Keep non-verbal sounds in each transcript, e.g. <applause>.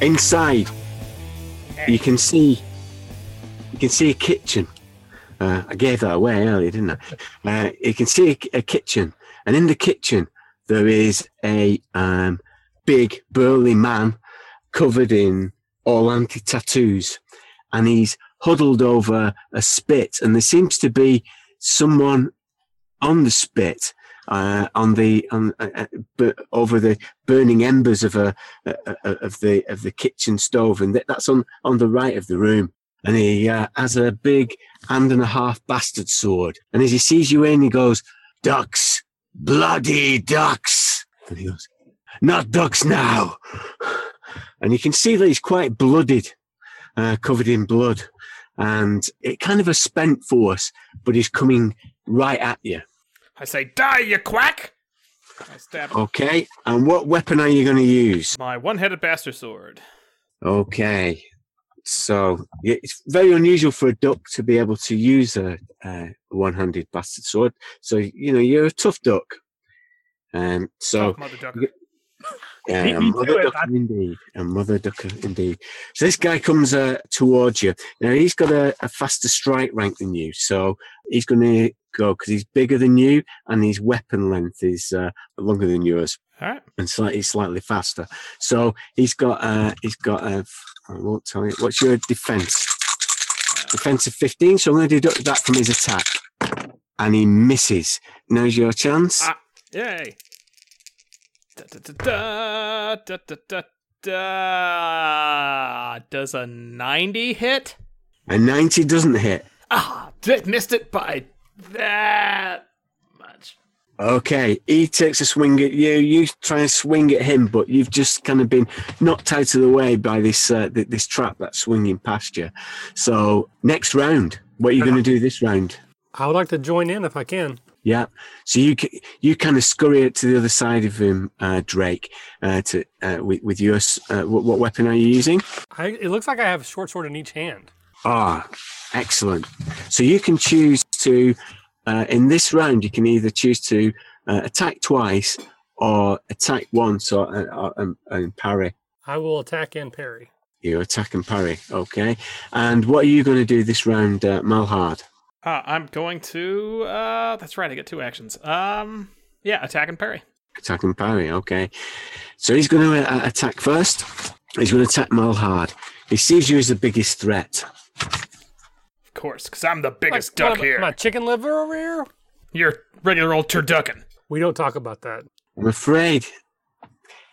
Inside, you can see you can see a kitchen. Uh, I gave that away earlier, didn't I? Uh, you can see a, a kitchen, and in the kitchen there is a um, big burly man covered in Orlanthi tattoos, and he's huddled over a spit, and there seems to be someone on the spit. Uh, on the on uh, uh, over the burning embers of a uh, uh, of the of the kitchen stove, and that's on on the right of the room. And he uh, has a big hand and a half bastard sword. And as he sees you in, he goes, "Ducks, bloody ducks!" And he goes, "Not ducks now." And you can see that he's quite blooded, uh, covered in blood, and it kind of a spent force, but he's coming right at you. I say, die, you quack! I stab Okay, and what weapon are you going to use? my one-headed bastard sword. Okay, so it's very unusual for a duck to be able to use a, a one-handed bastard sword. So you know you're a tough duck. Um, so Tough mother ducker. <laughs> yeah, a mother it, ducker indeed, a mother ducker indeed. So this guy comes uh, towards you. Now he's got a, a faster strike rank than you, so he's going to go because he's bigger than you and his weapon length is uh, longer than yours right. and slightly slightly faster. So he's got uh he's got a I won't tell you what's your defense. Defense of fifteen, so I'm gonna deduct that from his attack. And he misses. Now's your chance. Ah. Yay. Da, da, da. Does a 90 hit? A ninety doesn't hit. Ah, missed it by that much. Okay, he takes a swing at you. You try and swing at him, but you've just kind of been knocked out of the way by this uh, th- this trap that's swinging past you. So next round, what are you going to do this round? I would like to join in if I can. Yeah. So you you kind of scurry it to the other side of him, uh, Drake. Uh, to uh, with with your uh, what, what weapon are you using? I, it looks like I have a short sword in each hand. Ah, excellent. So you can choose to uh, in this round. You can either choose to uh, attack twice or attack once or uh, uh, and, and parry. I will attack and parry. You attack and parry. Okay. And what are you going to do this round, uh, Malhard? Uh, I'm going to. Uh, that's right. I get two actions. Um, yeah, attack and parry. Attack and parry. Okay. So he's going to uh, attack first. He's going to attack Malhard. He sees you as the biggest threat. Of course, because I'm the biggest Like, duck what here. My chicken liver over here? You're regular old turducken. We don't talk about that. I'm afraid.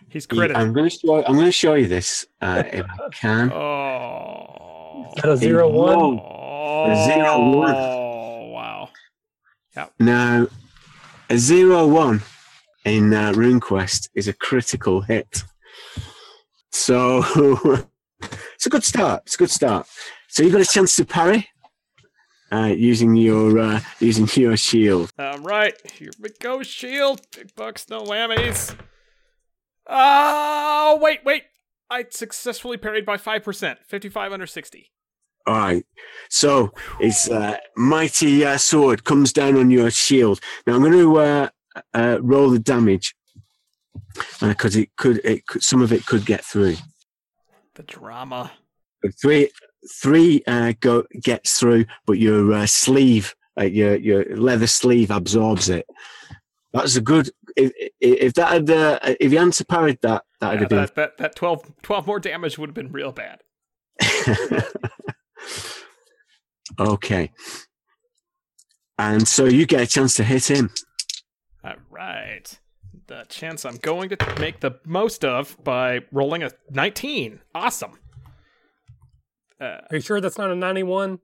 He's he- credited. I'm going to show. I'm going to show you this uh, if I can. Oh. Is that a zero one? rolled Oh. zero one. wow. Now, a zero one in uh, RuneQuest is a critical hit. So <laughs> it's a good start. It's a good start. So you've got a chance to parry uh, using your uh, using your shield. All right, here we go. Shield, big bucks, no whammies. Oh, wait, wait. I successfully parried by 5%, 55 under 60. All right. So his uh, mighty uh, sword comes down on your shield. Now I'm going to uh, uh, roll the damage because it could it could, some of it could get through. The drama. Three three uh, go gets through, but your uh, sleeve, uh, your your leather sleeve absorbs it. That's a good. If, if that had uh, if you hadn't parried that, that would Yeah, have been that, that, that 12, 12 more damage would have been real bad. <laughs> okay. And so you get a chance to hit him. All right. The chance I'm going to make the most of by rolling a 19. Awesome. Uh, Are you sure that's not a 91?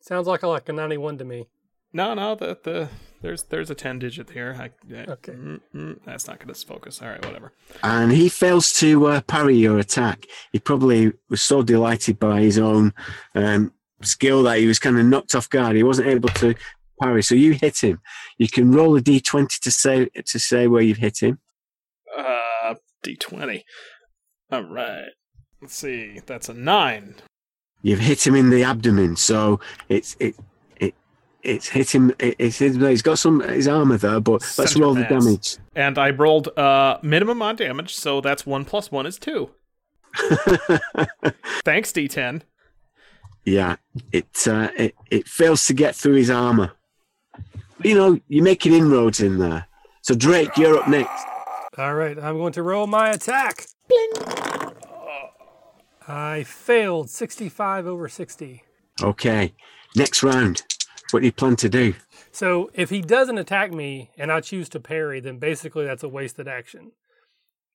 Sounds like a, like a 91 to me. no, no, the, the there's there's a 10 digit here. I, yeah, Okay. mm, mm, that's not going to focus. All right, whatever. and he fails to uh, parry your attack. He probably was so delighted by his own um, skill that he was kind of knocked off guard. He wasn't able to parry, so you hit him. You can roll a d20 to say to say where you've hit him. Uh, D20. All right. Let's see. That's a nine. You've hit him in the abdomen, so it's it it it's hit him. It, it's hit, he's got some his armor there, but let's Center roll the damage. And I rolled uh minimum on damage, so that's one plus one is two. <laughs> Thanks, D10. yeah, it, uh, it it fails to get through his armor. But, you know, you're making inroads in there. So Drake, you're up next. All right, I'm going to roll my attack. I failed 65 over 60. Okay, next round. What do you plan to do? So if he doesn't attack me and I choose to parry, then basically that's a wasted action.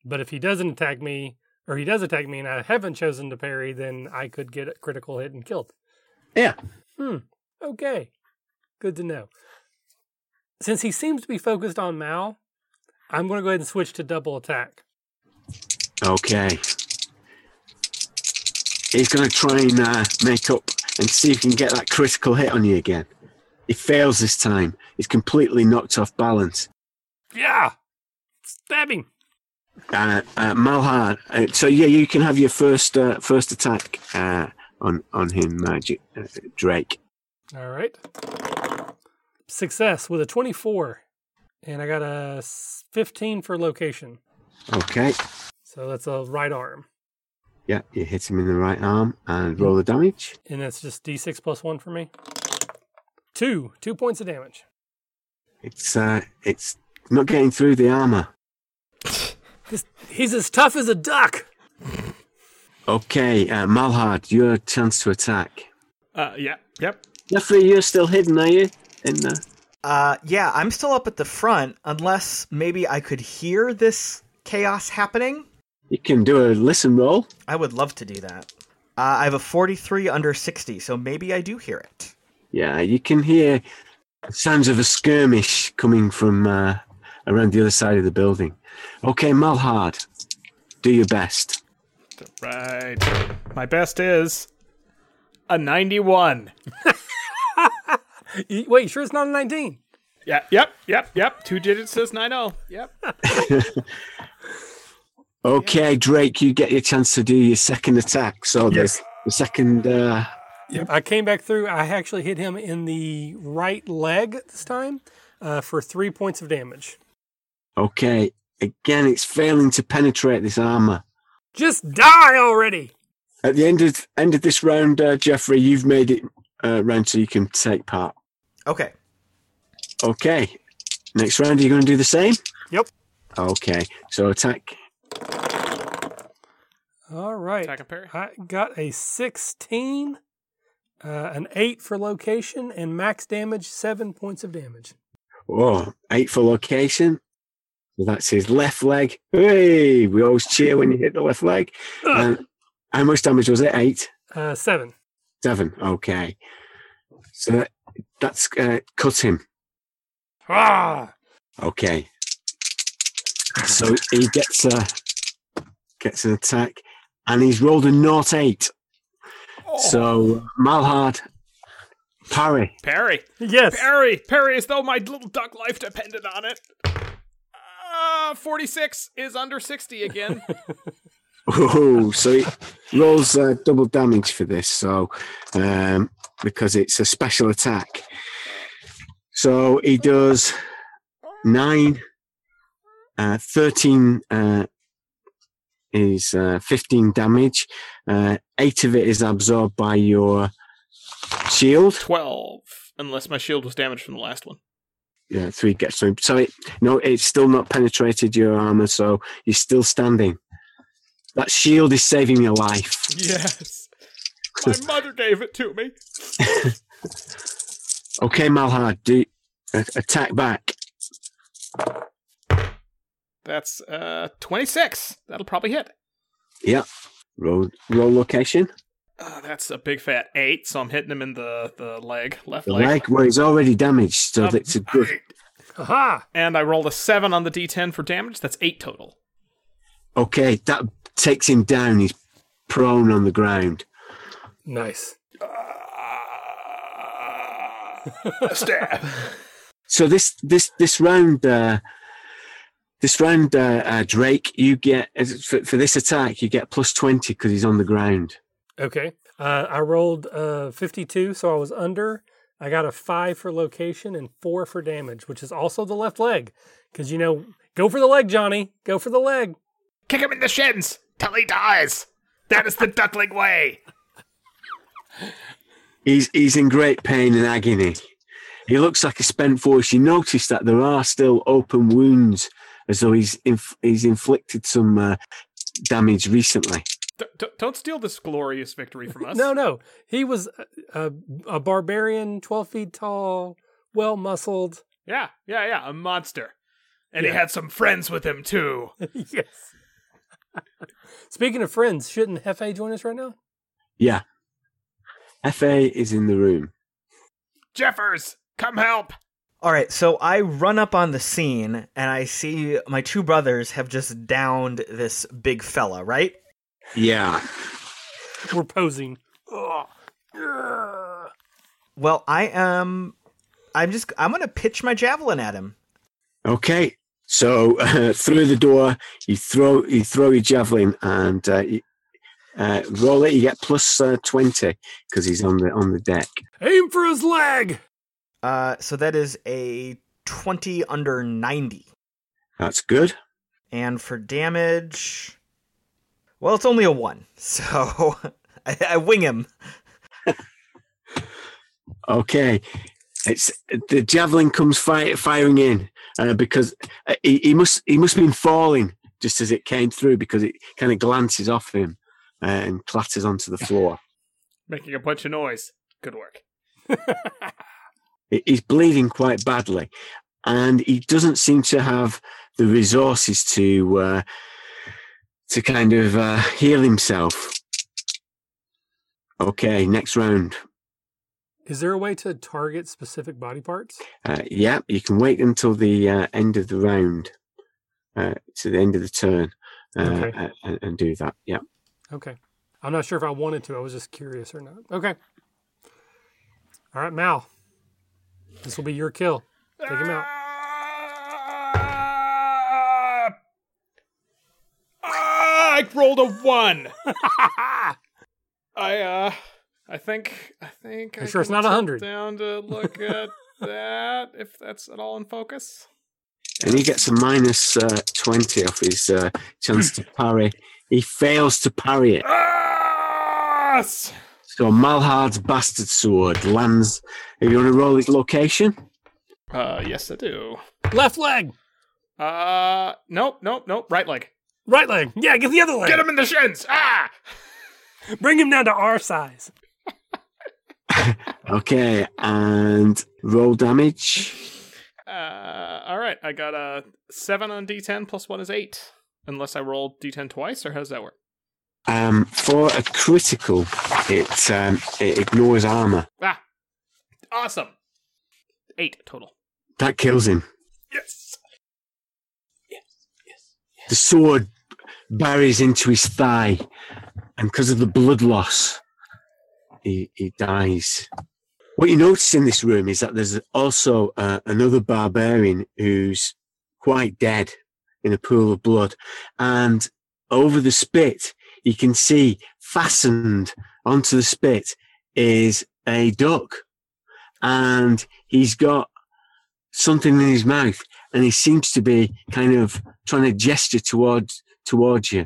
But if he doesn't attack me, or he does attack me and I haven't chosen to parry, then I could get a critical hit and killed. Yeah. Hmm. Okay. Good to know. Since he seems to be focused on Mal, I'm going to go ahead and switch to double attack. Okay. He's going to try and uh, make up and see if he can get that critical hit on you again. He fails this time. He's completely knocked off balance. Yeah. Stabbing. Uh, uh, Malhard, uh, so yeah, you can have your first uh, first attack uh, on on him, uh, uh, Drake. All right. Success with a 24. And I got a 15 for location. Okay. So that's a right arm. Yeah, you hit him in the right arm and roll the damage. And that's just d6 plus one for me. Two. Two points of damage. It's uh, it's not getting through the armor. <laughs> This, he's as tough as a duck. Okay, uh, Malhard, your chance to attack. Uh, yeah, yep. Jeffrey, you're still hidden, are you? In the Uh, yeah, I'm still up at the front, unless maybe I could hear this chaos happening. You can do a listen roll. I would love to do that. Uh, I have a 43 under 60, so maybe I do hear it. Yeah, you can hear sounds of a skirmish coming from uh, around the other side of the building. Okay, Malhard, do your best. Right. My best is a 91. <laughs> Y- Wait, sure it's not a 19. Yeah, yep, yep, yep. Two digits says 90. Yep. <laughs> Okay, Drake, you get your chance to do your second attack. So there's the second. Uh, I came back through. I actually hit him in the right leg this time uh, for three points of damage. okay, again, it's failing to penetrate this armor. Just die already. At the end of end of this round, uh, Jeffrey, you've made it uh, round so you can take part. Okay. Okay, next round, are you going to do the same? Yep. Okay, so attack. All right. Attack and parry. I got a 16, uh, an 8 for location, and max damage, 7 points of damage. Oh, eight for location. So that's his left leg. Hey, we always cheer when you hit the left leg. And how much damage was it? Eight, Uh, 7. seven. Okay, so that, that's uh, cut him. Ah! Okay, so he gets a gets an attack, and he's rolled a naught eight. So Malhard, parry. Parry. Yes. Parry. Parry as though my little duck life depended on it. Uh, 46 is under 60 again. <laughs> Oh, so he rolls uh, double damage for this. So um, because it's a special attack, so he does nine, uh, thirteen uh, is uh, fifteen damage. Uh, eight of it is absorbed by your shield. 12. Unless my shield was damaged from the last one. Yeah, three gets through. So it, no, it's still not penetrated your armor, so you're still standing. That shield is saving your life. Yes. My <laughs> mother gave it to me. Okay, Malhard, do attack back. That's uh 26. That'll probably hit. Yeah. Roll, roll location. Uh, that's a big fat 8, so I'm hitting him in the, the leg, left The leg. leg where he's already damaged, so Um, that's a good. Aha! And I rolled a 7 on the d10 for damage. That's 8 total. Okay, that takes him down. He's prone on the ground. Nice. Stab. <laughs> So this this this round, uh, this round, uh, uh, Drake, you get for, for this attack, you get plus twenty because he's on the ground. Okay. Uh, I rolled uh, 52, so I was under. I got a 5 for location and 4 for damage, which is also the left leg. Because, you know, go for the leg, Johnny. Go for the leg. Kick him in the shins till he dies. That is the duckling way. He's he's in great pain and agony. He looks like a spent force. You notice that there are still open wounds, as though he's inf- he's inflicted some uh, damage recently. D- d- don't steal this glorious victory from <laughs> us. No, no. He was a, a, a barbarian, 12 feet tall, well muscled. Yeah, yeah, yeah. A monster. And he had some friends with him too. <laughs> yes. Speaking of friends, shouldn't Hefe join us right now? Yeah. Fa is in the room. Jeffers, come help. All right, so I run up on the scene and I see my two brothers have just downed this big fella, right? Yeah. We're posing. Ugh. Ugh. Well, I am. I'm just. I'm gonna pitch my javelin at him. Okay. So uh, <laughs> through the door, you throw you throw your javelin and uh, you, uh, roll it. You get plus uh, twenty because he's on the on the deck. Aim for his leg. Uh, so that is a twenty under ninety, That's good. and for damage, well, it's only a one. <laughs> So I, I wing him. <laughs> Okay. It's the javelin comes fi- firing in uh, because uh, he, he must he must have been falling just as it came through because it kind of glances off him uh, and clatters onto the floor. <laughs> Making a bunch of noise. Good work. He- He's bleeding quite badly, and he doesn't seem to have the resources to uh, to kind of uh, heal himself. Okay, next round. Is there a way to target specific body parts? Uh, yeah, you can wait until the uh, end of the round, uh, to the end of the turn, uh, Okay. and, and do that. Yeah. Okay. I'm not sure if I wanted to. I was just curious or not. Okay. All right, Mal. This will be your kill. Take him out. Ah! Ah, I rolled a one. I uh, I think I think. You I sure it's not a hundred? Down to look <laughs> at that, if that's at all in focus. And he gets a minus uh, 20 off his uh, chance to <laughs> parry. He fails to parry it. Yes. So Malhard's bastard sword lands. If you want to roll his location, Uh, yes, I do. Left leg. Uh, nope, nope, nope. Right leg. Right leg. Yeah, get the other leg. Get him in the shins. Ah. <laughs> Bring him down to our size. <laughs> okay, and roll damage. Uh, all right. I got a seven on D10 plus one is eight. Unless I roll D10 twice, or how does that work? Um, for a critical, it um, it ignores armor. Ah, awesome. Eight total. That kills him. Yes. Yes. Yes. yes. The sword buries into his thigh, and because of the blood loss, he, he dies. What you notice in this room is that there's also uh, another barbarian who's quite dead in a pool of blood, and over the spit, you can see fastened onto the spit is a duck, and he's got something in his mouth, and he seems to be kind of trying to gesture towards towards you.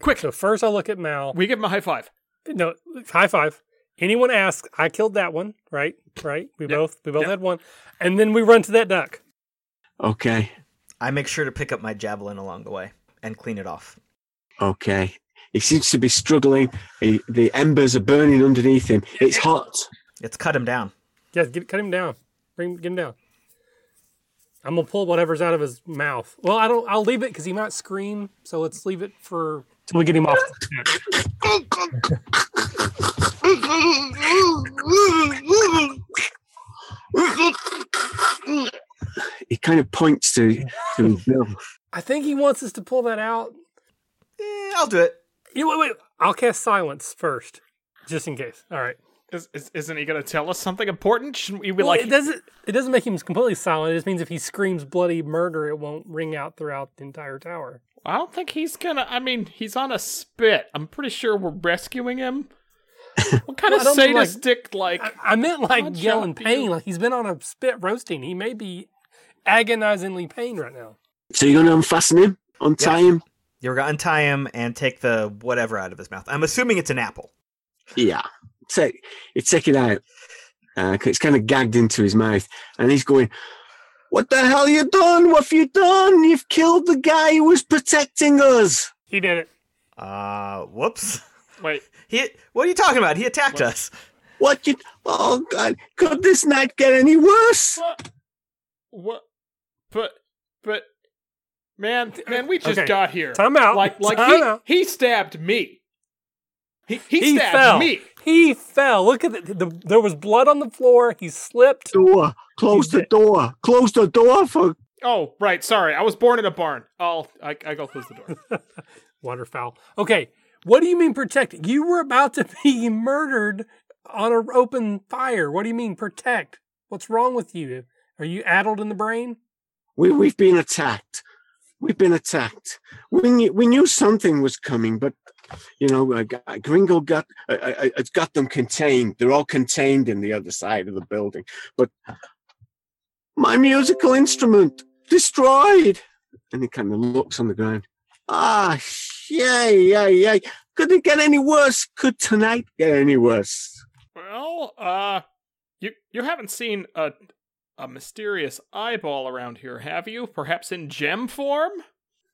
Quick. So first I'll look at Mal. We give him a high five. No, high five. Anyone asks, I killed that one, right? Right? We Yep. both we both Yep. had one. And then we run to that duck. Okay, I make sure to pick up my javelin along the way and clean it off. Okay. He seems to be struggling. He, the embers are burning underneath him. It's hot. It's cut him down. Yeah, get cut him down. Bring get him down. I'm gonna pull whatever's out of his mouth. Well, I don't. I'll leave it because he might scream. So let's leave it for till we get him off. He kind of points to to his bill. I think he wants us to pull that out. Eh, I'll do it. You wait, wait. I'll cast silence first, just in case. All right. Is, is, isn't he going to tell us something important? Shouldn't we be Well, like, it doesn't. It doesn't make him completely silent. It just means if he screams bloody murder, it won't ring out throughout the entire tower. I don't think he's gonna. I mean, he's on a spit. I'm pretty sure we're rescuing him. <laughs> What kind Well, of don't mean, like- sadistic, like, I, I meant like yelling pain. you. Like he's been on a spit roasting. He may be agonizingly pain right now. So you're going to unfasten him, untie him. You're gonna untie him and take the whatever out of his mouth. I'm assuming it's an apple. Yeah, take it, take it out. Uh, 'cause it's kind of gagged into his mouth, and he's going, "What the hell you done? What have you done? You've killed the guy who was protecting us." He did it. Uh, whoops. Wait, <laughs> He, what are you talking about? He attacked What? us. What you? Oh God! Could this night get any worse? what? What? But, but, man, man, we just Okay, got here. Time out. Like, like Time he, out. he stabbed me. He, he, He stabbed fell. me. He fell. Look at the, the. There was blood on the floor. He slipped. Door. Close the door. Close the door for. Oh, right. Sorry, I was born in a barn. I'll, I, I go close the door. <laughs> Waterfowl. Okay. What do you mean protect? You were about to <laughs> be murdered on an open fire. What do you mean protect? What's wrong with you? Are you addled in the brain? We we've been attacked. We've been attacked. We knew, we knew something was coming, but you know, uh, Gringle got it's got them contained. They're all contained in the other side of the building. But my musical instrument destroyed. And he kind of looks on the ground. Ah, yeah, yeah, yeah. Could it get any worse? Could tonight get any worse? Well, uh, you you haven't seen a a mysterious eyeball around here, have you? Perhaps in gem form?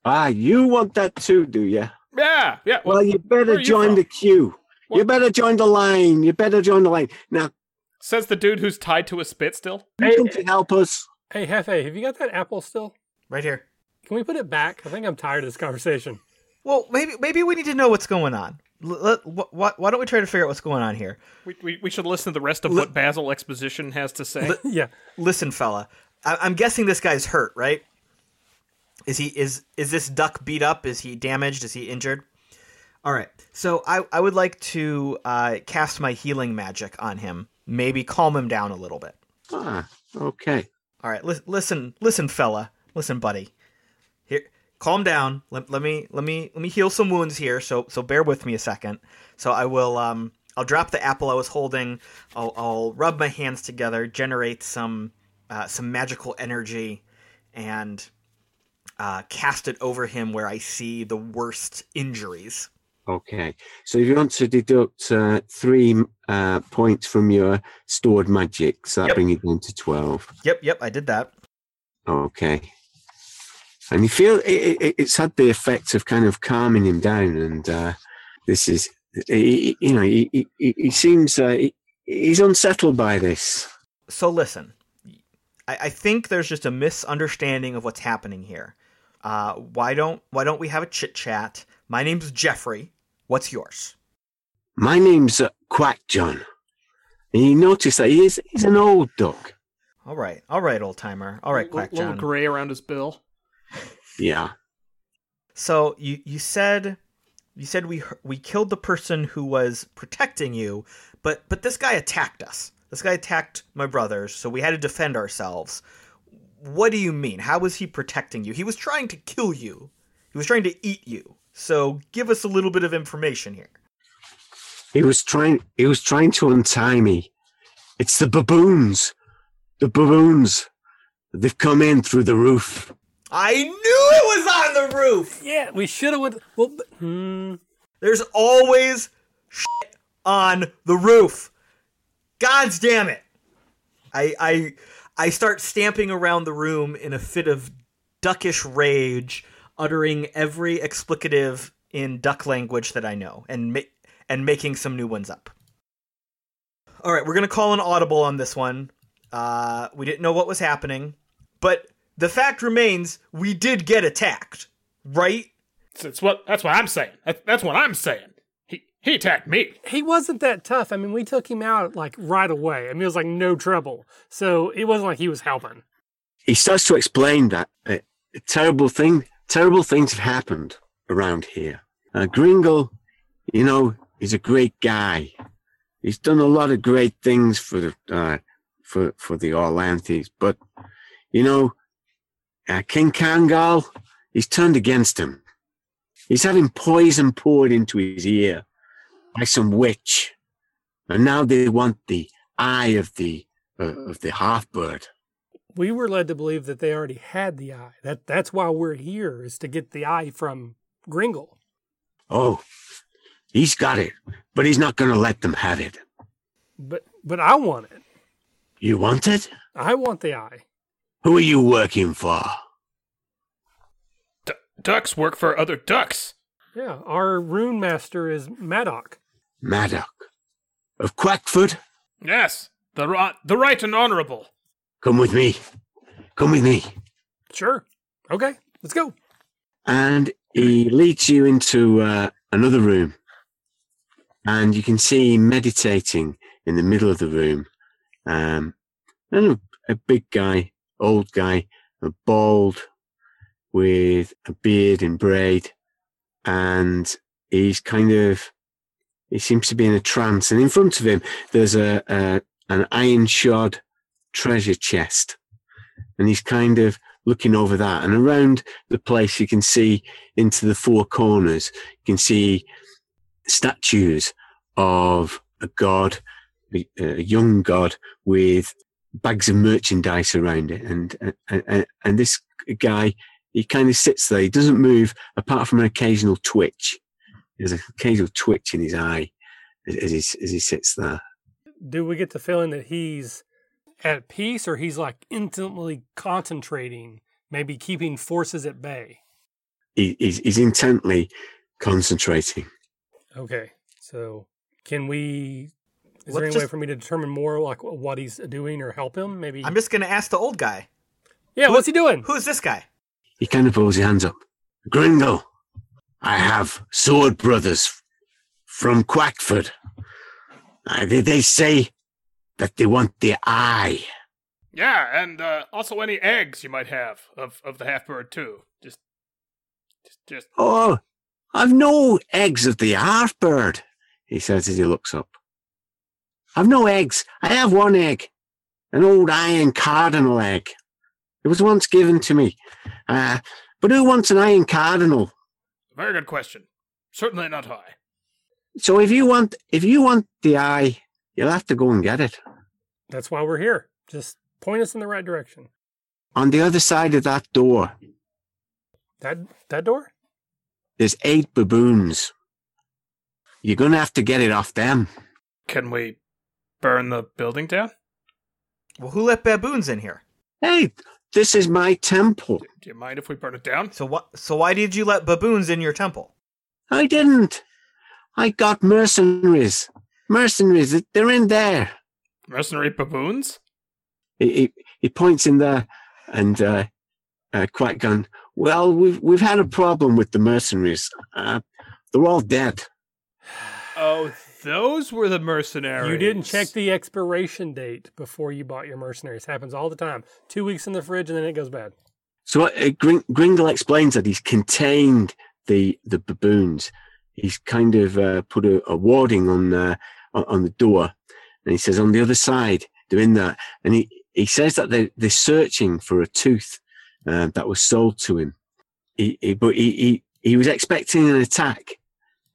Ah, you want that too, do you? Yeah, yeah. Well, Well, you better are you join from? the queue. You better join the line. You better join the line. Now, says the dude who's tied to a spit still. you Hey, can help us. hey, Hefe, have you got that apple still? Right here. Can we put it back? I think I'm tired of this conversation. Well, maybe maybe we need to know what's going on. L- let- wh- wh- why don't we try to figure out what's going on here? We, we, we should listen to the rest of Li- what Basil Exposition has to say. yeah. Listen, fella, I- I'm guessing this guy's hurt, right? Is he is is this duck beat up? Is he damaged? Is he injured? All right. So I I would like to uh, cast my healing magic on him. Maybe calm him down a little bit. Ah, okay. All right. Li- listen, listen, fella. Listen, buddy. Calm down. Let, let me let me let me heal some wounds here. So so bear with me a second. So I will um I'll drop the apple I was holding. I'll I'll rub my hands together, generate some uh, some magical energy, and uh, cast it over him where I see the worst injuries. Okay. So if you want to deduct uh, three uh, points from your stored magic, so that Yep. bring it down to 12. Yep, yep, I did that. Okay. And you feel it, it, it's had the effect of kind of calming him down. And uh, this is, he, he- you know, he, he, he he seems, uh, he, he's unsettled by this. so listen I, I think there's just a misunderstanding of what's happening here uh, why don't why don't we have a chit chat my name's jeffrey what's yours My name's uh, Quack John. And you notice that he is, he's an old duck. all right all right old timer all right L- quack little gray around his bill. Yeah. so you you said you said we we killed the person who was protecting you but but this guy attacked us this guy attacked my brothers so we had to defend ourselves what do you mean how was he protecting you he was trying to kill you he was trying to eat you so give us a little bit of information here He was trying. He was trying to untie me. It's the baboons. The baboons. They've come in through the roof. I knew it was on the roof. Yeah, we should have went. Well, but- hmm. There's always shit on the roof. God's damn it. I I I start stamping around the room in a fit of duckish rage, uttering every explicative in duck language that I know and ma- and making some new ones up. All right, we're to call an audible on this one. Uh, we didn't know what was happening, but the fact remains we did get attacked, right? That's what that's what I'm saying. That, that's what I'm saying. He he attacked me. he wasn't that tough. I mean, we took him out like right away. I mean, it was like no trouble. So it wasn't like he was helping. He starts to explain that uh, terrible thing. Terrible things have happened around here. Uh, Gringle, you know, he's a great guy. He's done a lot of great things for the uh, for for the Orlanthi, but you know, uh, King Kangal, he's turned against him. He's having poison poured into his ear by some witch, and now they want the eye of the uh, of the half bird. We were led to believe that they already had the eye. That that's why we're here is to get the eye from Gringle. Oh, he's got it, but he's not going to let them have it. But but I want it. You want it? I want the eye. Who are you working for? D- ducks work for other ducks. Yeah, our rune master is Maddock. Maddock. Of Quackfoot? Yes, the ri- the right and honorable. Come with me. Come with me. Sure. Okay, let's go. And he leads you into uh, another room. And you can see him meditating in the middle of the room. Um, and a, a big guy, old guy, bald, with a beard and braid. And he's kind of, he seems to be in a trance. And in front of him, there's a, a an iron shod treasure chest. And he's kind of looking over that. And around the place, you can see into the four corners, you can see statues of a god, a young god with bags of merchandise around it. And, and, and this guy, he kind of sits there. He doesn't move apart from an occasional twitch. There's an occasional twitch in his eye as he, as he sits there. Do we get the feeling that he's at peace or he's like instantly concentrating, maybe keeping forces at bay? He, he's, he's intently concentrating. Okay. So can we is Let's there any way for me to determine more like what he's doing or help him? Maybe I'm just gonna ask the old guy. Yeah, what's he doing? Who's this guy? He kind of pulls his hands up. Gringle, I have sword brothers from Quackford. Uh, they, they say that they want the eye. Yeah, and uh, also any eggs you might have of, of the half bird too. Just, just, just. Oh, I've no eggs of the half bird, he says as he looks up. I've no eggs. I have one egg, an old iron cardinal egg. It was once given to me. Uh, but who wants an iron cardinal? Very good question. Certainly not I. So if you want, if you want the eye, you'll have to go and get it. That's why we're here. Just point us in the right direction. On the other side of that door, That that door? there's eight baboons. You're gonna have to get it off them. Can we burn the building down? Well, who let baboons in here? Hey, this is my temple. Do you mind if we burn it down? So what? So why did you let baboons in your temple? I didn't. I got mercenaries. Mercenaries, they're in there. Mercenary baboons? He, he, he points in there and uh, uh, Quack John. Well, we've we've had a problem with the mercenaries. Uh, they're all dead. <sighs> Oh, those were the mercenaries. You didn't check the expiration date before you bought your mercenaries. Happens all the time. Two weeks in the fridge and then it goes bad. So uh, Gring- Gringle explains that he's contained the the baboons. He's kind of uh, put a, a warding on uh, on on the door, and he says on the other side they're in there, and he he says that they they're searching for a tooth uh, that was sold to him. He, he but he, he he was expecting an attack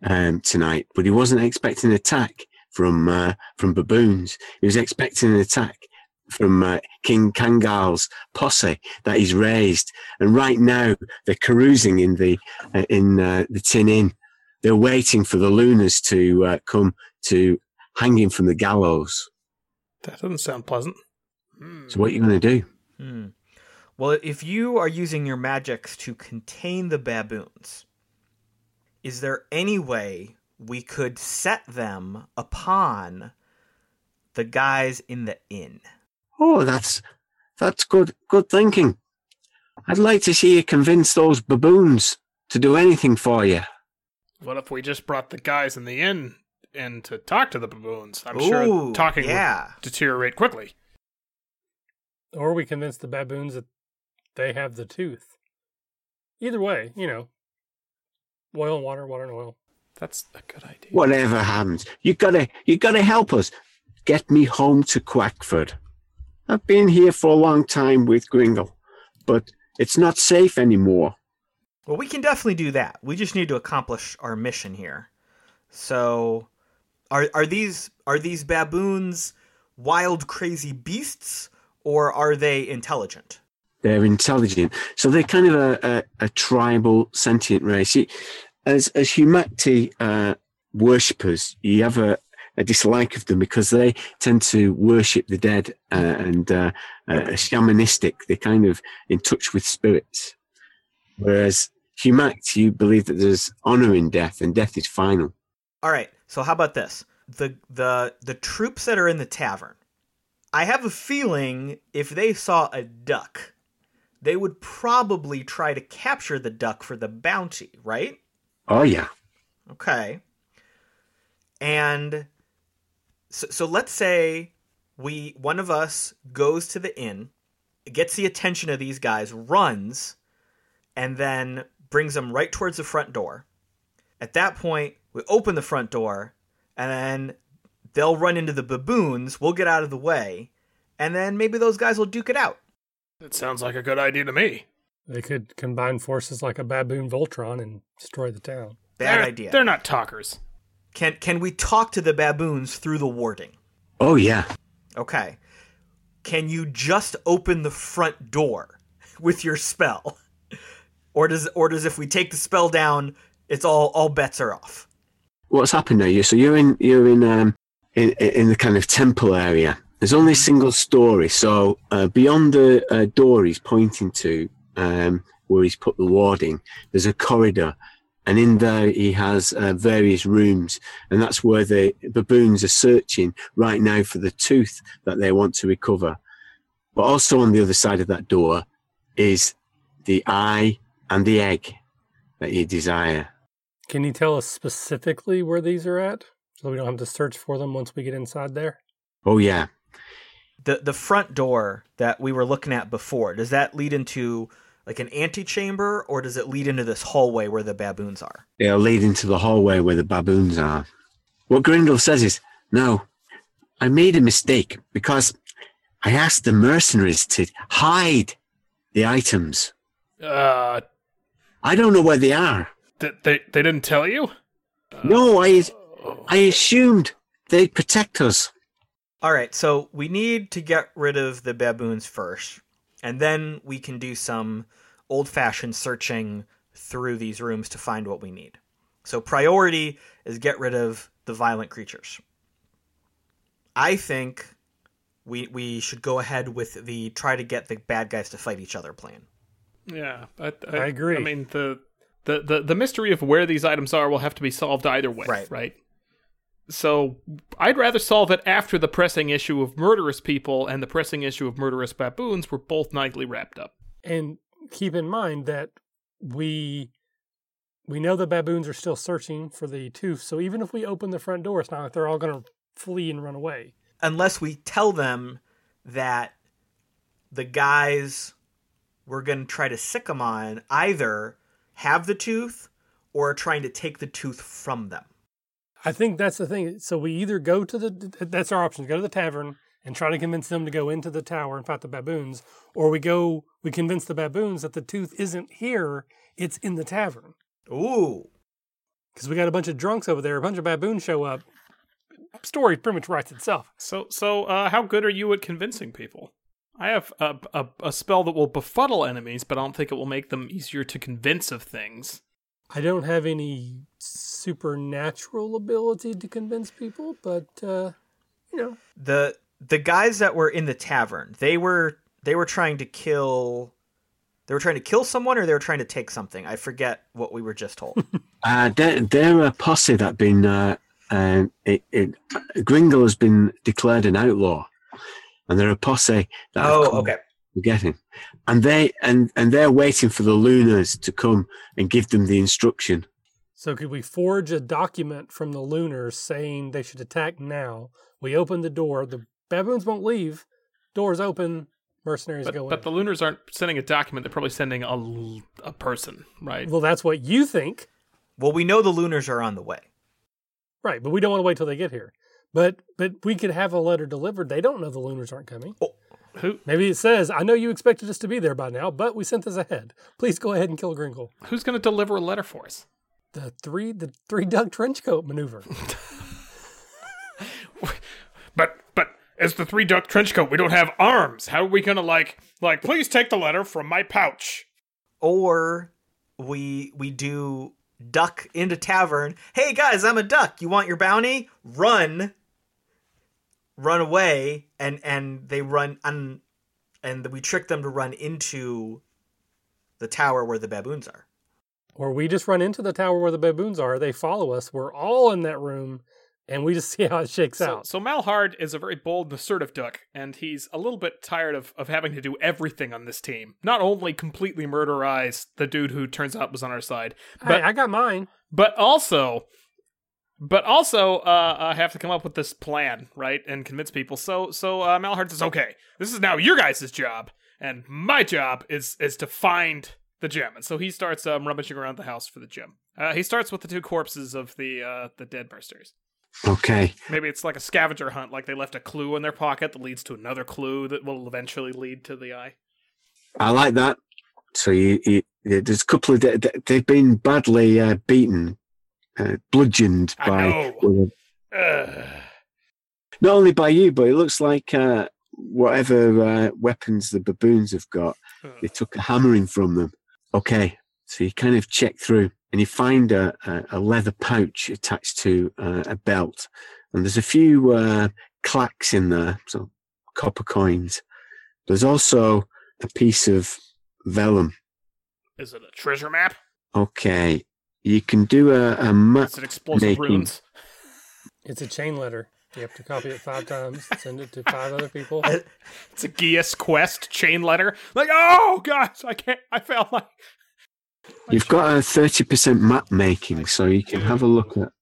um, tonight, but he wasn't expecting an attack from uh, from baboons. He was expecting an attack from uh, King Kangal's posse that he's raised, and right now they're carousing in the uh, in uh, the Tin Inn. They're waiting for the Lunars to uh, come to hang him from the gallows. That doesn't sound pleasant. Hmm. So what are you going to do? Hmm. Well, if you are using your magics to contain the baboons, is there any way we could set them upon the guys in the inn? Oh, that's that's good good thinking. I'd like to see you convince those baboons to do anything for you. What if we just brought the guys in the inn in to talk to the baboons? I'm Ooh, sure talking yeah. would deteriorate quickly. Or we convince the baboons that they have the tooth. Either way, you know. Oil and water, water and oil. That's a good idea. Whatever happens, you gotta you gotta help us. Get me home to Quackford. I've been here for a long time with Gringle, but it's not safe anymore. Well, we can definitely do that. We just need to accomplish our mission here. So, are are these are these baboons wild, crazy beasts, or are they intelligent? They're intelligent, so they're kind of a, a, a tribal sentient race. You- As as Humakti uh, worshippers, you have a, a dislike of them because they tend to worship the dead uh, and uh, uh, shamanistic. They're kind of in touch with spirits. Whereas Humakti, you believe that there's honor in death and death is final. All right. So how about this? The the the troops that are in the tavern. I have a feeling if they saw a duck, they would probably try to capture the duck for the bounty, right? Oh yeah, Okay. And so, so let's say we one of us goes to the inn, gets the attention of these guys, runs, and then brings them right towards the front door. At that point, we open the front door, and then they'll run into the baboons. We'll get out of the way, and then maybe those guys will duke it out. That sounds like a good idea to me. They could combine forces like a baboon Voltron and destroy the town. Bad they're, idea. They're not talkers. Can can we talk to the baboons through the warding? oh yeah. Okay. Can you just open the front door with your spell? Or does or does if we take the spell down, it's all all bets are off? What's happened now? You so you're in you're in um in in the kind of temple area. There's only a single story, so uh, beyond the uh, door he's pointing to, um, where he's put the warding, there's a corridor, and in there he has uh, various rooms, and that's where the baboons are searching right now for the tooth that they want to recover. But also on the other side of that door is the eye and the egg that you desire. Can you tell us specifically where these are at? So we don't have to search for them once we get inside there? Oh yeah, The the front door that we were looking at before, does that lead into like an antechamber or does it lead into this hallway where the baboons are? They'll lead into the hallway where the baboons are. What Gringle says is, no, I made a mistake because I asked the mercenaries to hide the items. Uh, I don't know where they are. th- they they didn't tell you? No, I, I assumed they'd protect us. All right, so we need to get rid of the baboons first, and then we can do some old-fashioned searching through these rooms to find what we need. So priority is get rid of the violent creatures. I think we we should go ahead with the try to get the bad guys to fight each other plan. Yeah, I, I agree. I mean the, the the the mystery of where these items are will have to be solved either way, Right. Right. So I'd rather solve it after the pressing issue of murderous people and the pressing issue of murderous baboons were both nicely wrapped up. And keep in mind that we we know the baboons are still searching for the tooth. So even if we open the front door, it's not like they're all going to flee and run away. Unless we tell them that the guys we're going to try to sick them on either have the tooth or are trying to take the tooth from them. I think that's the thing. So we either go to the that's our option: go to the tavern and try to convince them to go into the tower and fight the baboons, or we go we convince the baboons that the tooth isn't here; it's in the tavern. Ooh. Because we got a bunch of drunks over there. A bunch of baboons show up. Story pretty much writes itself. So so uh, how good are you at convincing people? I have a, a a spell that will befuddle enemies, but I don't think it will make them easier to convince of things. I don't have any supernatural ability to convince people, but uh, you know, the the guys that were in the tavern they were they were trying to kill they were trying to kill someone or they were trying to take something i forget what we were just told <laughs> Uh, they're, they're a posse that been, uh, um, it, it, Gringle has been declared an outlaw. And they're a posse that oh come okay to get him. And they, and, and they're waiting for the Lunars to come and give them the instruction. So could we forge a document from the Lunars saying they should attack now? We open the door. The baboons won't leave. Doors open. Mercenaries But, go but in. the Lunars aren't sending a document; they're probably sending a, a person, right? well, that's what you think. well we know the lunars are on the way Right, but we don't want to wait till they get here. But but we could have a letter delivered. They don't know the Lunars aren't coming. Oh. Who Maybe it says, "I know you expected us to be there by now, but we sent this ahead. Please go ahead and kill Gringle." who's going to deliver a letter for us? The three the three duck trench coat maneuver. <laughs> But but As the three duck trench coat, we don't have arms. How are we gonna like like? Please take the letter from my pouch. Or we we do duck into tavern. Hey guys, I'm a duck. You want your bounty? Run. Run away and and they run and and we trick them to run into the tower where the baboons are. Or we just run into the tower where the baboons are. They follow us. We're all in that room, and we just <laughs> see how it shakes So, out. so Malhard is a very bold and assertive duck, and he's a little bit tired of, of having to do everything on this team. Not only completely murderize the dude who turns out was on our side, but Hey, I got mine. but also but also uh, uh have to come up with this plan right and convince people so so uh, malhard says okay this is now your guys' job and my job is is to find the gym, and so he starts um, rummaging around the house for the gym. uh, he starts with the two corpses of the uh the dead mercenaries Okay. maybe it's like a scavenger hunt like they left a clue in their pocket that leads to another clue that will eventually lead to the eye I like that. So you, you there's a couple of de- de- they've been badly uh, beaten, uh, bludgeoned by not only by you, but it looks like uh, whatever uh, weapons the baboons have got, they took a hammering from them. Okay, so you kind of check through and you find a, a, a leather pouch attached to uh, a belt, and there's a few uh, clacks in there, so copper coins. There's also a piece of vellum. is it a treasure map Okay, you can do a, a map. is it explosive Making- runes It's a chain letter. You have to copy it five times, send it to five other people. <laughs> It's a Geas quest chain letter. Like, oh gosh, I can't. I failed my. You've got a thirty percent map making, so you can have a look at.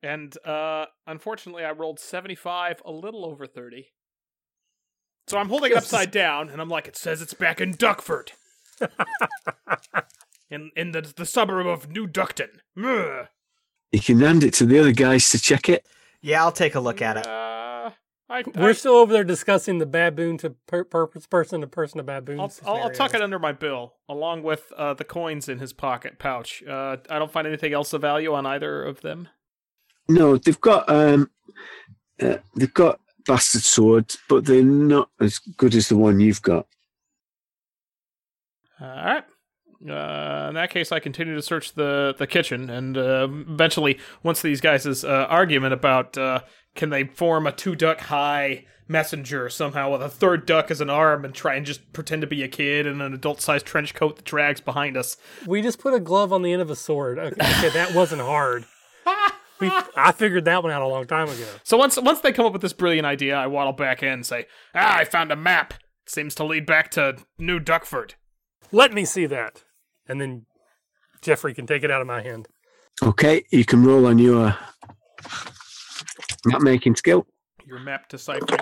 And uh unfortunately, I rolled seventy-five, a little over thirty. So I'm holding it upside down, and I'm like, it says it's back in Duckford, <laughs> in in the the suburb of New Duckton. You can hand it to the other guys to check it. Yeah, I'll take a look at it. Uh, I, We're I, still over there discussing the baboon to per- purpose person to person to baboon. I'll, I'll, I'll tuck it under my bill, along with uh, the coins in his pocket pouch. Uh, I don't find anything else of value on either of them. No, they've got um, uh, they've got bastard swords, but they're not as good as the one you've got. All right. Uh, in that case, I continue to search the, the kitchen, and uh, eventually, once these guys' uh, argument about uh, can they form a two duck high messenger somehow with a third duck as an arm and try and just pretend to be a kid in an adult sized trench coat that drags behind us. We just put a glove on the end of a sword. Okay, okay, that wasn't hard. We, I figured that one out a long time ago. So once once they come up with this brilliant idea, I waddle back in and say, "Ah, I found a map. It seems to lead back to New Duckford." Let me see that. And then Jeffrey can take it out of my hand. Okay, you can roll on your map making skill. Your map deciphering.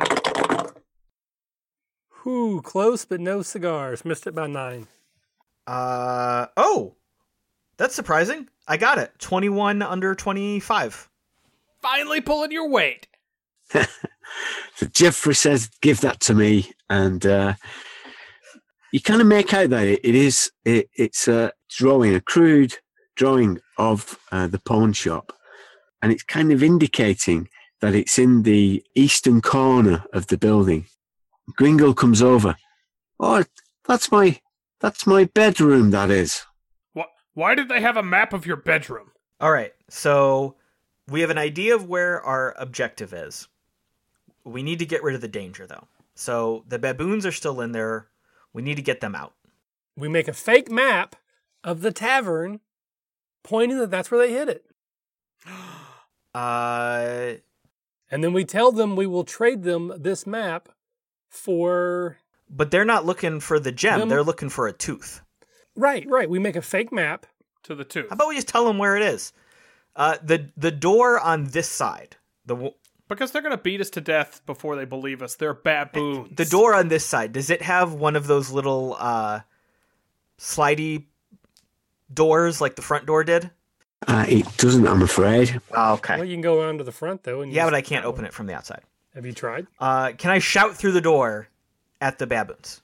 Whew, close but no cigars. Missed it by nine. Uh oh, that's surprising. I got it. Twenty-one under twenty-five. Finally pulling your weight. <laughs> So Jeffrey says, "Give that to me," and uh, you kind of make out that it, it is it, it's a drawing, a crude drawing of uh, the pawn shop, and it's kind of indicating that it's in the eastern corner of the building. Gringle comes over. Oh, that's my that's my bedroom. That is. What? Why did they have a map of your bedroom? All right, so we have an idea of where our objective is. We need to get rid of the danger, though. So the baboons are still in there. We need to get them out. We make a fake map of the tavern, pointing that that's where they hid it. <gasps> Uh, And then we tell them we will trade them this map for. but they're not looking for the gem. Them- They're looking for a tooth. Right, right. We make a fake map. To the tooth. How about we just tell them where it is? Uh, the the door on this side. The w- Because they're gonna beat us to death before they believe us. They're baboons. the door on this side. Does it have one of those little uh, slidey doors like the front door did? Uh, it doesn't, I'm afraid. Oh, okay. Well, you can go around to the front though. And Yeah, but I can't open one. it from the outside. Have you tried? Uh, can I shout through the door at the baboons?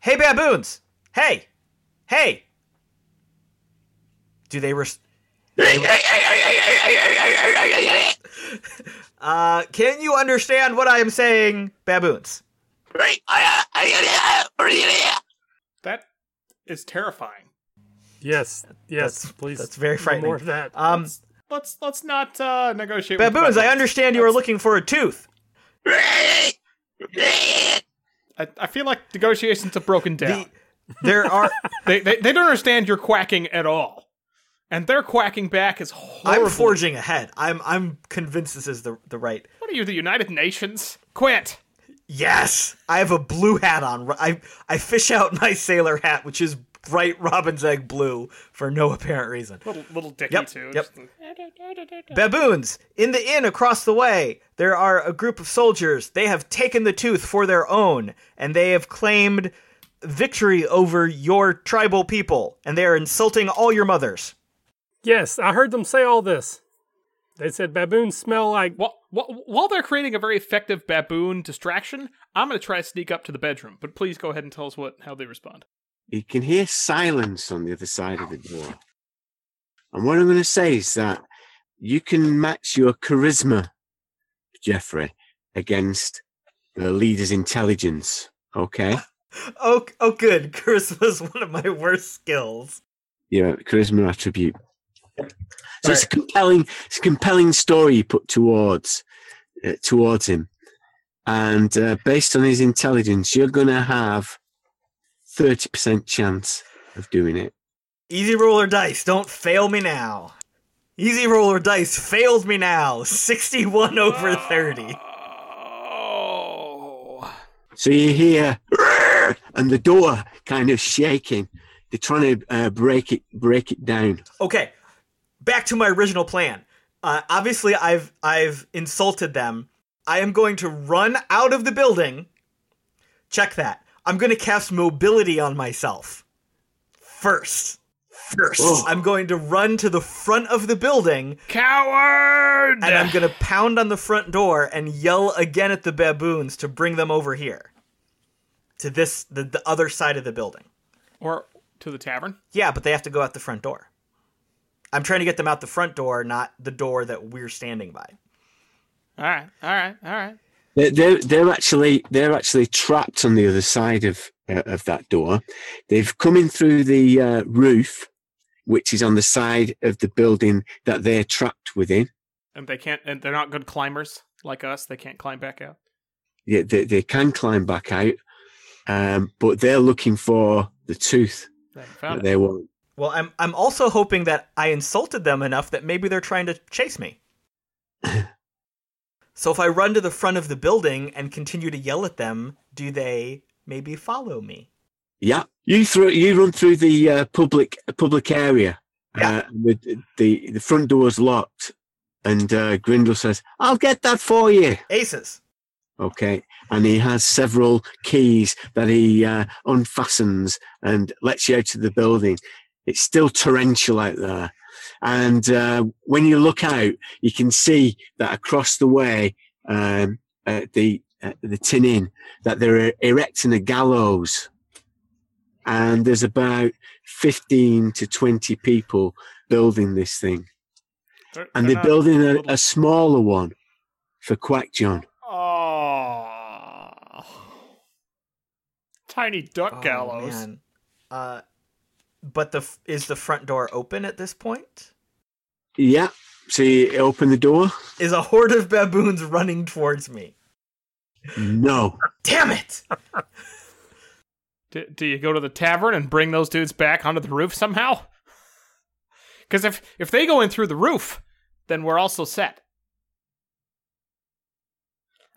Hey, baboons! Hey, hey! Do they res- Uh, can you understand what I am saying, baboons? That is terrifying. Yes, yes, That's- please. that's very frightening. More of that. Um, Let's let's not uh, negotiate. with baboons, I understand you are looking for a tooth. I, I feel like negotiations have broken down. The, there are. <laughs> they, they they don't understand you're quacking at all, and their quacking back is horrible. I'm forging ahead. I'm I'm convinced this is the the right. What are you, the United Nations? Quit. Yes, I have a blue hat on. I I fish out my sailor hat, which is bright robin's egg blue for no apparent reason. Little little dicky Yep, too. yep. Baboons in the inn across the way. There are a group of soldiers. They have taken the tooth for their own, and they have claimed victory over your tribal people, and they are insulting all your mothers. Yes, I heard them say all this. They said baboons smell like. While, while, while they're creating a very effective baboon distraction, I'm going to try to sneak up to the bedroom. But please go ahead and tell us what how they respond. You can hear silence on the other side of the door. And what I'm going to say is that you can match your charisma, Jeffrey, against the leader's intelligence. Okay? <laughs> Oh, oh, good. Charisma is one of my worst skills. Yeah, charisma attribute. So it's a compelling, it's a compelling story you put towards uh, towards him, and uh, based on his intelligence, you're going to have thirty percent chance of doing it. Easy roller dice, don't fail me now. Easy roller dice failed me now. 61 over 30. Oh. So you hear, and the door kind of shaking. They're trying to uh, break it, break it down. Okay, back to my original plan. Uh, obviously, I've I've insulted them. I am going to run out of the building. Check that. I'm going to cast mobility on myself. First. First. Oh. I'm going to run to the front of the building Coward! and I'm going to pound on the front door and yell again at the baboons to bring them over here. To this the, the other side of the building. or to the tavern. Yeah, but they have to go out the front door. I'm trying to get them out the front door, not the door that we're standing by. All right, all right, all right. They're, they're, they're actually they're actually trapped on the other side of uh, of that door. They've come in through the uh, roof, which is on the side of the building that they're trapped within. And they can't. And they're not good climbers like us. They can't climb back out. Yeah, they, they can climb back out, um, but they're looking for the tooth They haven't that found it. they want. Well, I'm I'm also hoping that I insulted them enough that maybe they're trying to chase me. <laughs> so if I run to the front of the building and continue to yell at them, do they maybe follow me? Yeah, you through you run through the uh, public public area. Yeah. Uh, the, the the front door's locked, and uh, Gringle says, "I'll get that for you." Aces. Okay, and he has several keys that he uh, unfastens and lets you out of the building. It's still torrential out there, and uh, when you look out, you can see that across the way, um, at the at the Tin Inn, that they're erecting a gallows, and there's about fifteen to twenty people building this thing, They're- and they're they're building a, little- a smaller one for Quack John. Oh. Tiny duck Oh, gallows. man. Uh, but the is the front door open at this point? Yeah. So you open the door? Is a horde of baboons running towards me? No. Damn it! Do, do you go to the tavern and bring those dudes back onto the roof somehow? Because if if they go in through the roof, then we're also set.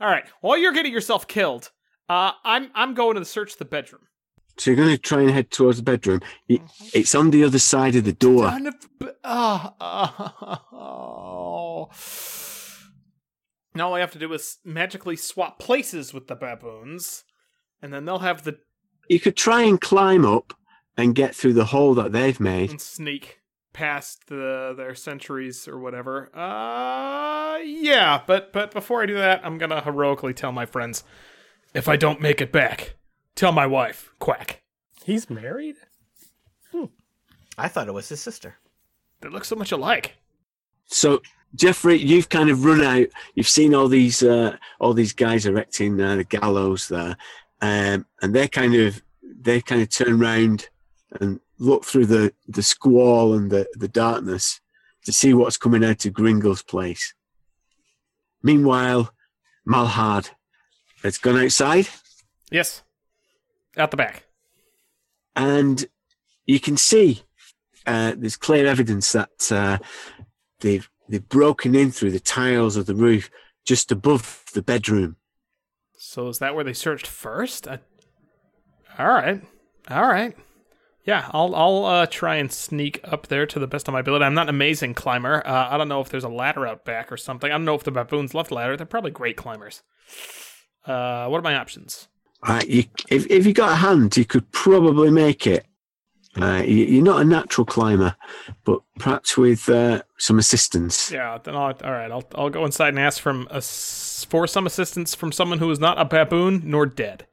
All right. While you're getting yourself killed, uh, I'm I'm going to search the bedroom. So you're going to try and head towards the bedroom. It's on the other side of the door. Of b- ah, oh. Now all I have to do is magically swap places with the baboons, and then they'll have the You could try and climb up and get through the hole that they've made. and sneak past the their sentries or whatever. Uh yeah, but but before I do that, I'm gonna heroically tell my friends if I don't make it back, tell my wife, quack. He's married? Hmm. I thought it was his sister. They look so much alike. So Jeffrey, you've kind of run out. You've seen all these uh, all these guys erecting uh, the gallows there, um, and they're kind of they kind of turn round and look through the, the squall and the, the darkness to see what's coming out of Gringle's place. Meanwhile, Malhard has gone outside, Yes. Out the back. and you can see uh, there's clear evidence that uh, they've they've broken in through the tiles of the roof just above the bedroom. So is that where they searched first? I... All right. All right. Yeah, I'll I'll uh, try and sneak up there to the best of my ability. I'm not an amazing climber. Uh, I don't know if there's a ladder out back or something. I don't know if the baboons left ladder. They're probably great climbers. Uh, what are my options? Right, you, if if you got a hand, you could probably make it. Uh, you, you're not a natural climber, but perhaps with uh, some assistance. Yeah, then I'll, all right. I'll I'll go inside and ask from a, for some assistance from someone who is not a baboon nor dead.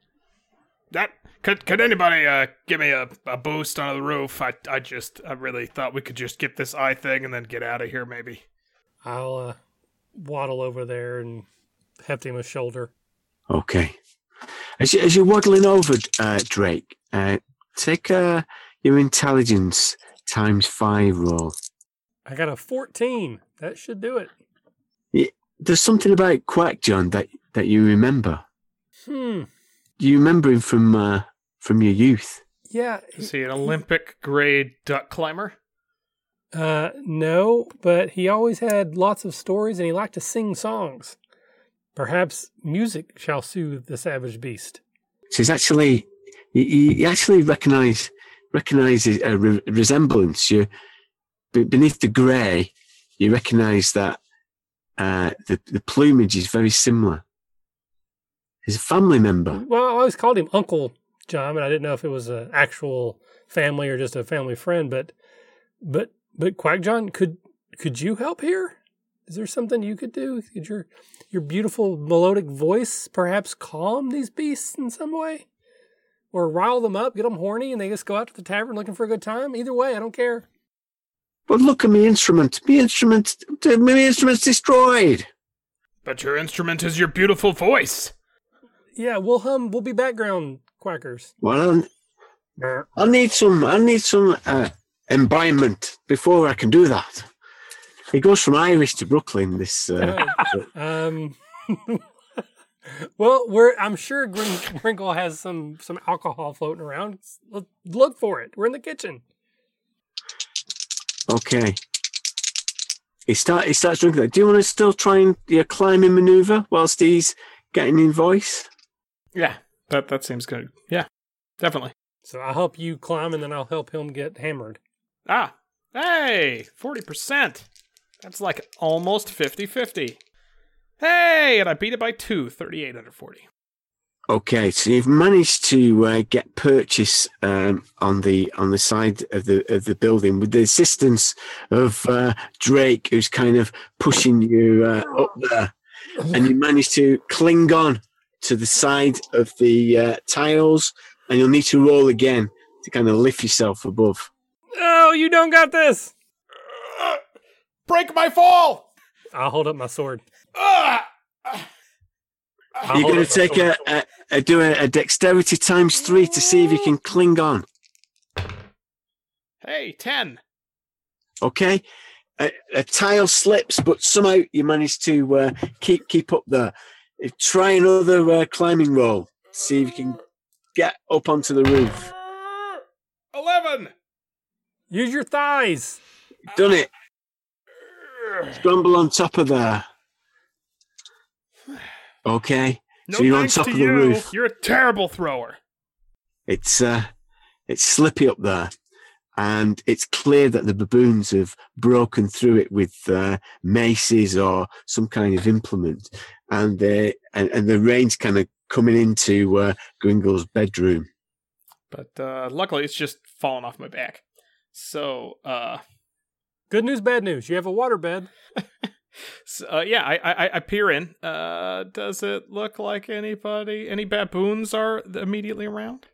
That could could anybody uh, give me a, a boost onto the roof? I I just I really thought we could just get this eye thing and then get out of here maybe. I'll uh, waddle over there and heft him a shoulder. Okay. As, you, as you're waddling over, uh, Drake, uh, take uh, your intelligence times five roll. I got a 14. That should do it. There's something about Quack John that, that you remember. Hmm. Do you remember him from uh, from your youth? Yeah. Is he an Olympic grade duck climber? Uh, no, but he always had lots of stories and he liked to sing songs. Perhaps music shall soothe the savage beast. So he's actually you, you actually recognise recognises a re- resemblance. You beneath the grey, you recognise that uh, the the plumage is very similar. He's a family member. Well, I always called him Uncle John, and I didn't know if it was an actual family or just a family friend. But, but, but Quack John, could could you help here? Is there something you could do? Could your your beautiful melodic voice perhaps calm these beasts in some way, or rile them up, get them horny, and they just go out to the tavern looking for a good time? Either way, I don't care. But look at me instrument. Me instrument. My instrument's destroyed. But your instrument is your beautiful voice. Yeah, we'll hum. We'll be background quackers. Well, I'll, I'll need some. I need some uh, environment before I can do that. He goes from Irish to Brooklyn. This. Uh, <laughs> Um, <laughs> well, we're I'm sure Grin- Grinkle has some some alcohol floating around. Look, look for it. We're in the kitchen. okay. He start. He starts drinking that. Do you want to still try and yeah, climbing maneuver whilst he's getting in voice? Yeah, that that seems good. Yeah, definitely. So I'll help you climb, and then I'll help him get hammered. Ah, hey, 40%. That's like almost 50 50. Hey, and I beat it by two, 38 under 40. Okay, so you've managed to uh, get purchase um, on the on the side of the of the building with the assistance of uh, Drake, who's kind of pushing you uh, up there, and you manage to cling on to the side of the uh, tiles, and you'll need to roll again to kind of lift yourself above. Oh, you don't got this. Break my fall! I'll hold up my sword. I'll You're going to take a, a, a do a, a dexterity times three to see if you can cling on. Hey, 10. Okay, a, a tile slips, but somehow you manage to uh, keep keep up there. Uh, Try another uh, climbing roll. See if you can get up onto the roof. 11. Use your thighs. Done it. Scramble on top of there. Okay, No So you're on top to of the you. roof. You're a terrible thrower. it's uh, it's slippy up there, and it's clear that the baboons have broken through it with uh, maces or some kind of implement, and they and, and the rain's kind of coming into uh, Gringle's bedroom. But uh, luckily, it's just fallen off my back. So, uh, Good news, bad news. You have a waterbed. <laughs> so, uh yeah, I, I I peer in. Uh, does it look like anybody, any baboons are immediately around?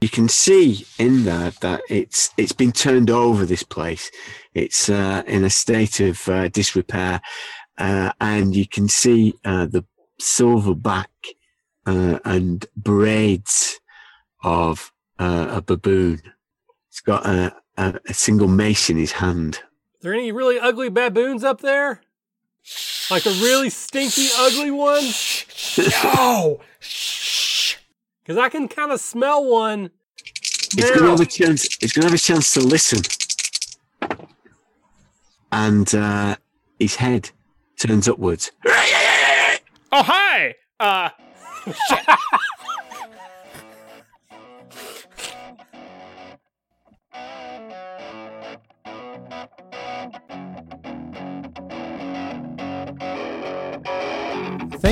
you can see in there that it's it's been turned over. This place, it's uh, in a state of uh, disrepair, uh, and you can see uh, the silverback uh, and braids of uh, a baboon. It's got a, a, a single mace in his hand. Are there any really ugly baboons up there? Like a really stinky, ugly one? No. Because I can kind of smell one. It's gonna have a chance. It's gonna have a chance to listen, and uh, his head turns upwards. Oh hi. Uh. <laughs>